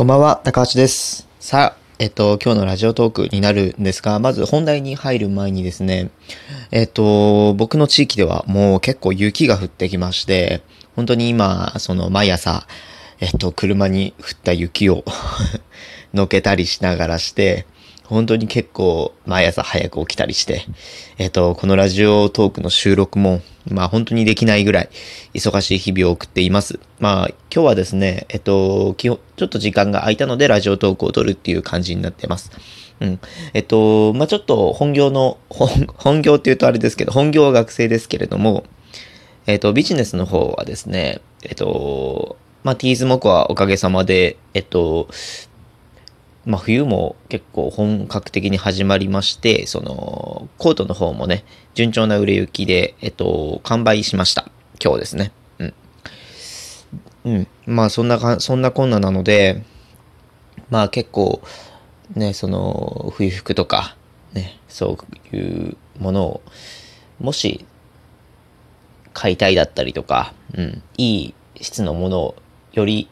こんばんは、高橋です。さあ、えっと、今日のラジオトークになるんですが、まず本題に入る前にですね、えっと、僕の地域ではもう結構雪が降ってきまして、本当に今、その毎朝、えっと、車に降った雪を 乗けたりしながらして、本当に結構毎朝早く起きたりして、えっと、このラジオトークの収録も、まあ本当にできないぐらい忙しい日々を送っています。まあ今日はですね、えっと、ちょっと時間が空いたのでラジオトークを撮るっていう感じになってます。うん。えっと、まあちょっと本業の、本、業って言うとあれですけど、本業は学生ですけれども、えっと、ビジネスの方はですね、えっと、まあ、ティーズモコはおかげさまで、えっと、まあ、冬も結構本格的に始まりまして、その、コートの方もね、順調な売れ行きで、えっと、完売しました。今日ですね。うん。うん。まあ、そんなか、そんなこんななので、まあ結構、ね、その、冬服とか、ね、そういうものを、もし、買いたいだったりとか、うん、いい質のものをより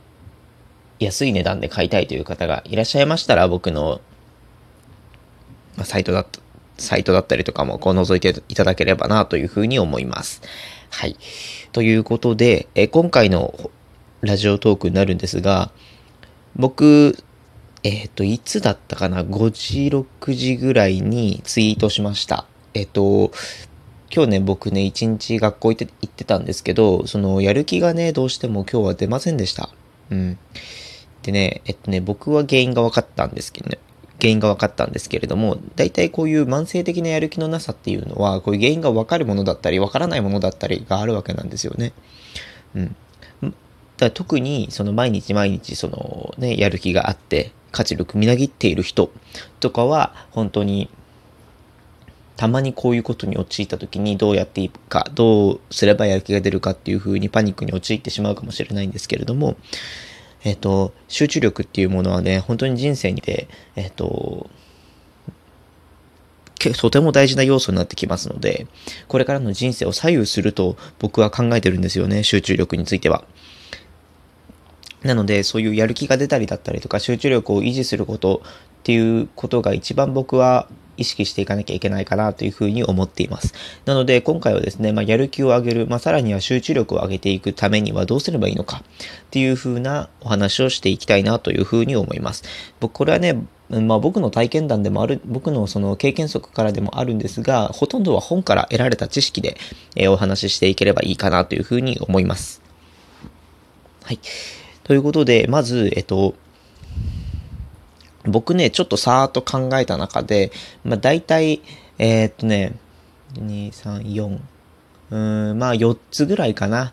安い値段で買いたいという方がいらっしゃいましたら、僕の、サイトだった、サイトだったりとかもこう覗いていただければなというふうに思います。はい。ということで、え今回のラジオトークになるんですが、僕、えっ、と、いつだったかな ?5 時、6時ぐらいにツイートしました。えっ、と、今日ね、僕ね、一日学校行って行ってたんですけど、その、やる気がね、どうしても今日は出ませんでした。うん。でね、えっとね、僕は原因が分かったんですけどね、原因が分かったんですけれども、大体こういう慢性的なやる気のなさっていうのは、こういう原因が分かるものだったり、分からないものだったりがあるわけなんですよね。うん。だ特に、その毎日毎日、そのね、やる気があって、活力みなぎっている人とかは、本当に、たまにこういうことに陥った時にどうやっていいか、どうすればやる気が出るかっていう風にパニックに陥ってしまうかもしれないんですけれども、えっ、と、集中力っていうものはね、本当に人生にて、えっ、と、とても大事な要素になってきますので、これからの人生を左右すると僕は考えてるんですよね、集中力については。なので、そういうやる気が出たりだったりとか、集中力を維持することっていうことが一番僕は意識していかなきゃいけないかなというふうに思っています。なので、今回はですね、まあ、やる気を上げる、まあ、さらには集中力を上げていくためにはどうすればいいのかっていうふうなお話をしていきたいなというふうに思います。僕、これはね、まあ、僕の体験談でもある、僕のその経験則からでもあるんですが、ほとんどは本から得られた知識で、えーお話ししていければいいかなというふうに思います。はい。ということで、まず、えっと、僕ね、ちょっとさーっと考えた中で、まあ大体、えーっとね、2、3、4、うん、まあ4つぐらいかな。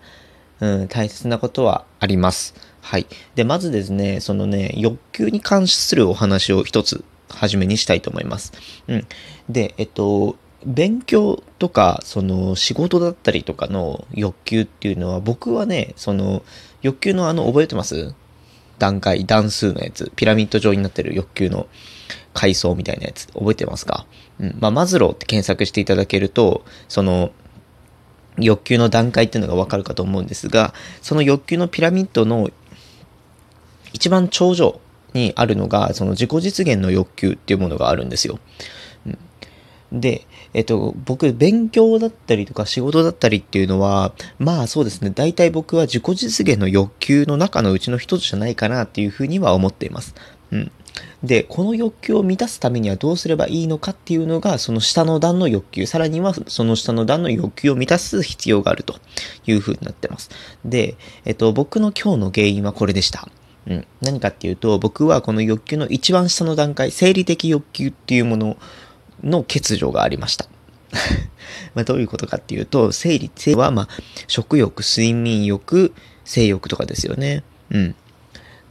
うん、大切なことはあります。はい。で、まずですね、そのね、欲求に関するお話を一つ、はじめにしたいと思います。うん。で、えっと、勉強とか、その仕事だったりとかの欲求っていうのは、僕はね、その欲求のあの、覚えてます？段階、段数のやつ、ピラミッド状になってる欲求の階層みたいなやつ、覚えてますか？うん。まあ、マズローって検索していただけると、その、欲求の段階っていうのがわかるかと思うんですが、その欲求のピラミッドの一番頂上にあるのが、その自己実現の欲求っていうものがあるんですよ。うん、で、えっと、僕、勉強だったりとか仕事だったりっていうのは、まあそうですね、大体僕は自己実現の欲求の中のうちの一つじゃないかなっていうふうには思っています。うん。で、この欲求を満たすためにはどうすればいいのかっていうのが、その下の段の欲求、さらにはその下の段の欲求を満たす必要があるというふうになってます。で、えっと、僕の今日の原因はこれでした。うん。何かっていうと、僕はこの欲求の一番下の段階、生理的欲求っていうものの欠如がありました。まどういうことかっていうと、生理、生はまあ食欲、睡眠欲、性欲とかですよね。うん。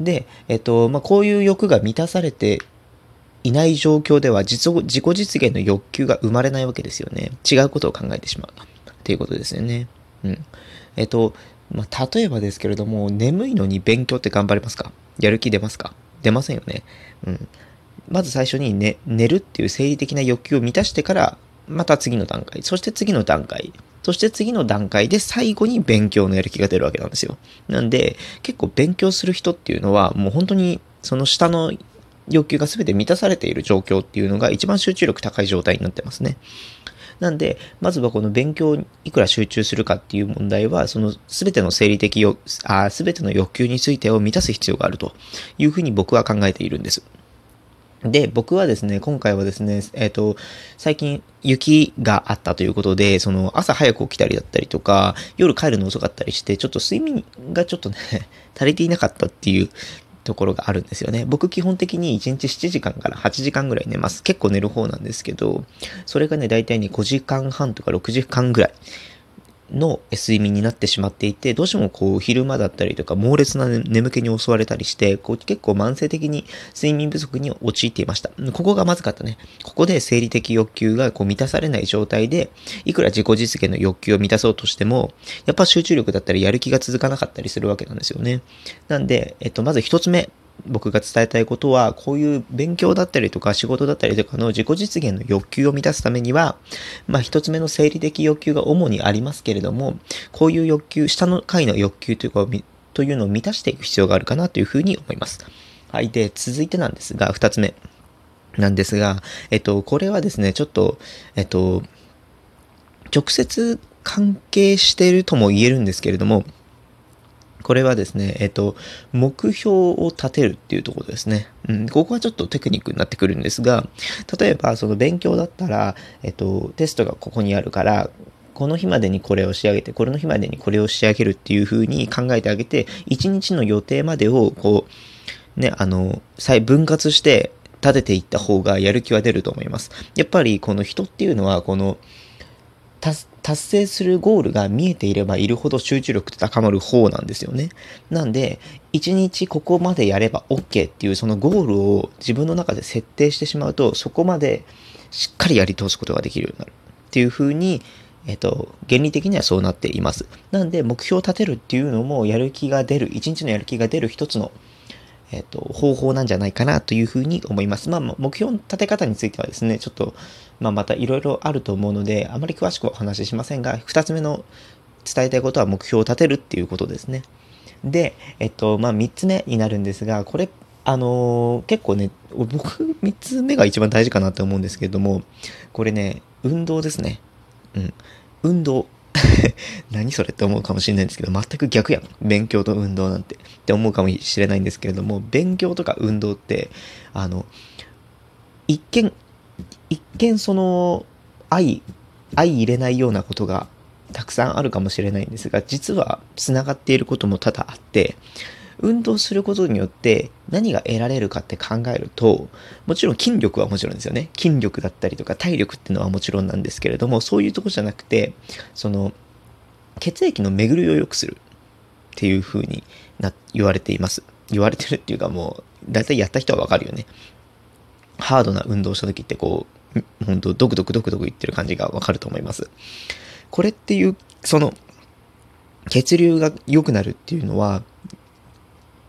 で、えっと、まあこういう欲が満たされていない状況では自己実現の欲求が生まれないわけですよね。違うことを考えてしまう。っていうことですよね。うん。えっと、まあ、例えばですけれども、眠いのに勉強って頑張れますか？やる気出ますか？出ませんよね。うん。まず最初に、ね、寝るっていう生理的な欲求を満たしてから、また次の段階、そして次の段階、そして次の段階で最後に勉強のやる気が出るわけなんですよ。なんで、結構勉強する人っていうのは、もう本当にその下の要求が全て満たされている状況っていうのが一番集中力高い状態になってますね。なんで、まずはこの勉強にいくら集中するかっていう問題は、その全ての生理的よ、あ全ての欲求についてを満たす必要があるというふうに僕は考えているんです。で、僕はですね、今回はですね、えっ、ー、と、最近雪があったということで、その朝早く起きたりだったりとか、夜帰るの遅かったりして、ちょっと睡眠がちょっとね、足りていなかったっていうところがあるんですよね。僕基本的に1日7時間から8時間ぐらい寝ます。結構寝る方なんですけど、それがね、大体に5時間半とか6時間ぐらいの睡眠になってしまっていて、どうしてもこう昼間だったりとか猛烈な眠気に襲われたりして、こう結構慢性的に睡眠不足に陥っていました。ここがまずかったね。ここで生理的欲求がこう満たされない状態で、いくら自己実現の欲求を満たそうとしても、やっぱ集中力だったりやる気が続かなかったりするわけなんですよね。なんで、えっと、まず一つ目、僕が伝えたいことは、こういう勉強だったりとか仕事だったりとかの自己実現の欲求を満たすためには、まあ一つ目の生理的欲求が主にありますけれども、こういう欲求、下の階の欲求というか、というのを満たしていく必要があるかなというふうに思います。はい。で、続いてなんですが、二つ目なんですが、えっと、これはですね、ちょっと、えっと、直接関係しているとも言えるんですけれども、これはですね、えっと、目標を立てるっていうところですね。うん、ここはちょっとテクニックになってくるんですが、例えば、その勉強だったら、えっと、テストがここにあるから、この日までにこれを仕上げて、これの日までにこれを仕上げるっていう風に考えてあげて、一日の予定までを、こう、ね、あの、再分割して立てていった方がやる気は出ると思います。やっぱりこの人っていうのは、この、達成するゴールが見えていればいるほど集中力って高まる方なんですよね。なんで、一日ここまでやれば OK っていうそのゴールを自分の中で設定してしまうと、そこまでしっかりやり通すことができるようになるっていう風に、えっと、原理的にはそうなっています。なんで、目標を立てるっていうのも、やる気が出る、一日のやる気が出る一つのえっ、と、方法なんじゃないかなというふうに思います。まあ、目標の立て方についてはですね、ちょっと、まあ、またいろいろあると思うので、あまり詳しくお話ししませんが、二つ目の伝えたいことは目標を立てるっていうことですね。で、えっと、まあ、三つ目になるんですが、これ、あのー、結構ね、僕、三つ目が一番大事かなと思うんですけれども、これね、運動ですね。うん。運動。何それって思うかもしれないんですけど、全く逆やん。勉強と運動なんて。って思うかもしれないんですけれども、勉強とか運動って、あの、一見、一見その、愛、相入れないようなことがたくさんあるかもしれないんですが、実は繋がっていることも多々あって、運動することによって何が得られるかって考えると、もちろん筋力はもちろんですよね。筋力だったりとか体力っていうのはもちろんなんですけれども、そういうとこじゃなくて、その、血液の巡りを良くするっていう風にな、言われています。言われてるっていうかもう、だいたいやった人はわかるよね。ハードな運動した時ってこう、本当ドクドクドクドク言ってる感じがわかると思います。これっていう、その、血流が良くなるっていうのは、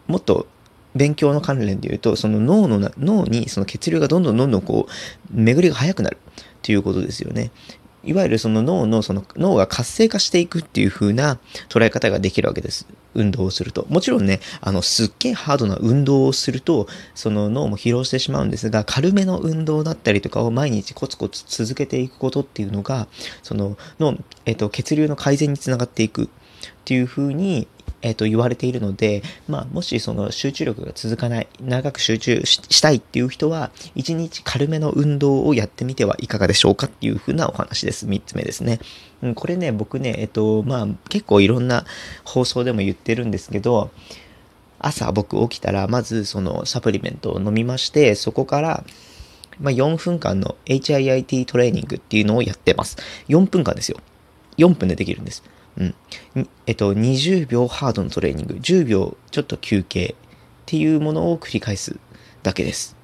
もっと勉強の関連で言うと、その脳の脳にその血流がどんどんどんどんこう、巡りが速くなるっていうことですよね。いわゆるその脳の、その脳が活性化していくっていう風な捉え方ができるわけです。運動をすると。もちろんね、あの、すっげえハードな運動をすると、その脳も疲労してしまうんですが、軽めの運動だったりとかを毎日コツコツ続けていくことっていうのが、その脳、えっと、血流の改善につながっていくっていう風にえっ、ー、と、言われているので、まあ、もしその集中力が続かない、長く集中したいっていう人は、一日軽めの運動をやってみてはいかがでしょうかっていうふうなお話です。三つ目ですね。うん、これね、僕ね、えっ、ー、と、まあ、結構いろんな放送でも言ってるんですけど、朝僕起きたら、まずそのサプリメントを飲みまして、そこから、まあ、4分間の HIIT トレーニングっていうのをやってます。4分間ですよ。4分でできるんです。うん。えっと、20秒ハードのトレーニング、10秒ちょっと休憩っていうものを繰り返すだけです。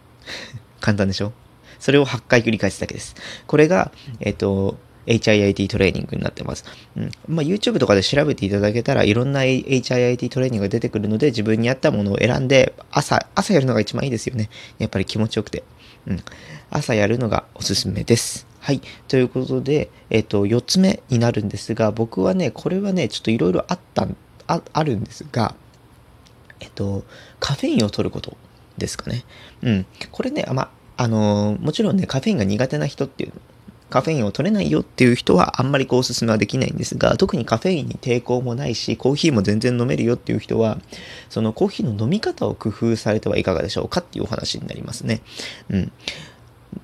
簡単でしょ？それを8回繰り返すだけです。これが、えっと、HIIT トレーニングになってます。うん。まあ、YouTube とかで調べていただけたらいろんな HIIT トレーニングが出てくるので自分に合ったものを選んで朝、朝やるのが一番いいですよね。やっぱり気持ちよくて。うん。朝やるのがおすすめです。はい。ということで、えっ、と、4つ目になるんですが、僕はね、これはね、ちょっといろいろあった、ああるんですが、えっと、カフェインを取ることですかね。うん。これね、ま、あのー、もちろんね、カフェインが苦手な人っていうカフェインを取れないよっていう人はあんまりこうおすすめはできないんですが、特にカフェインに抵抗もないし、コーヒーも全然飲めるよっていう人は、そのコーヒーの飲み方を工夫されてはいかがでしょうかっていうお話になりますね。うん。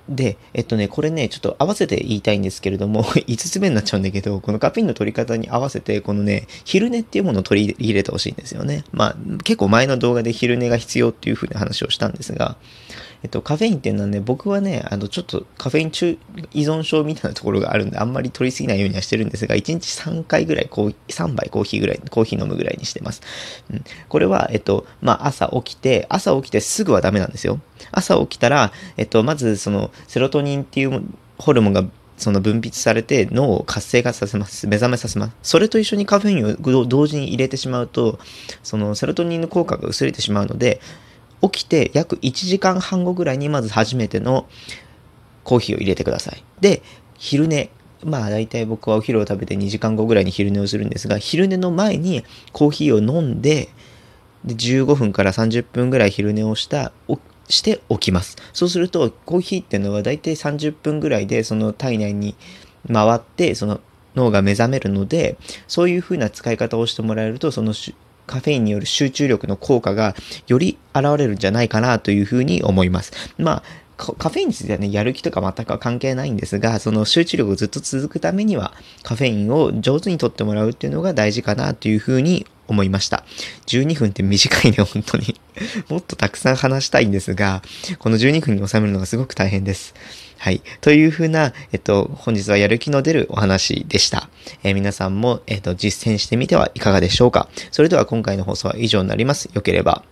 で、えっとね、これね、ちょっと合わせて言いたいんですけれども、5つ目になっちゃうんだけど、このカフェインの取り方に合わせて、このね、昼寝っていうものを取り入れてほしいんですよね。まあ、結構前の動画で昼寝が必要っていう風な話をしたんですが、えっと、カフェインっていうのはね、僕はね、あの、ちょっとカフェイン中依存症みたいなところがあるんで、あんまり取りすぎないようにはしてるんですが、1日3回ぐらい、こう、3杯コーヒーぐらい、コーヒー飲むぐらいにしてます。うん。これは、えっと、まあ、朝起きて、朝起きてすぐはダメなんですよ。朝起きたら、えっと、まず、その、セロトニンっていうホルモンがその分泌されて脳を活性化させます。目覚めさせます。それと一緒にカフェインを同時に入れてしまうと、そのセロトニンの効果が薄れてしまうので、起きて約1時間半後ぐらいにまず初めてのコーヒーを入れてください。で、昼寝。まあ大体僕はお昼を食べて2時間後ぐらいに昼寝をするんですが、昼寝の前にコーヒーを飲んで、で15分から30分ぐらい昼寝をしたしておきます。そうするとコーヒーっていうのは大体30分ぐらいでその体内に回ってその脳が目覚めるのでそういう風な使い方をしてもらえるとそのカフェインによる集中力の効果がより現れるんじゃないかなというふうに思います。まあカフェインについてはね、やる気とか全く関係ないんですが、その集中力をずっと続くためには、カフェインを上手にとってもらうっていうのが大事かなというふうに思いました。12分って短いね、本当に もっとたくさん話したいんですが、この12分に収めるのがすごく大変です。はい。というふうな、えっと、本日はやる気の出るお話でした。えー、皆さんも、えっと、実践してみてはいかがでしょうか。それでは今回の放送は以上になります。よければ、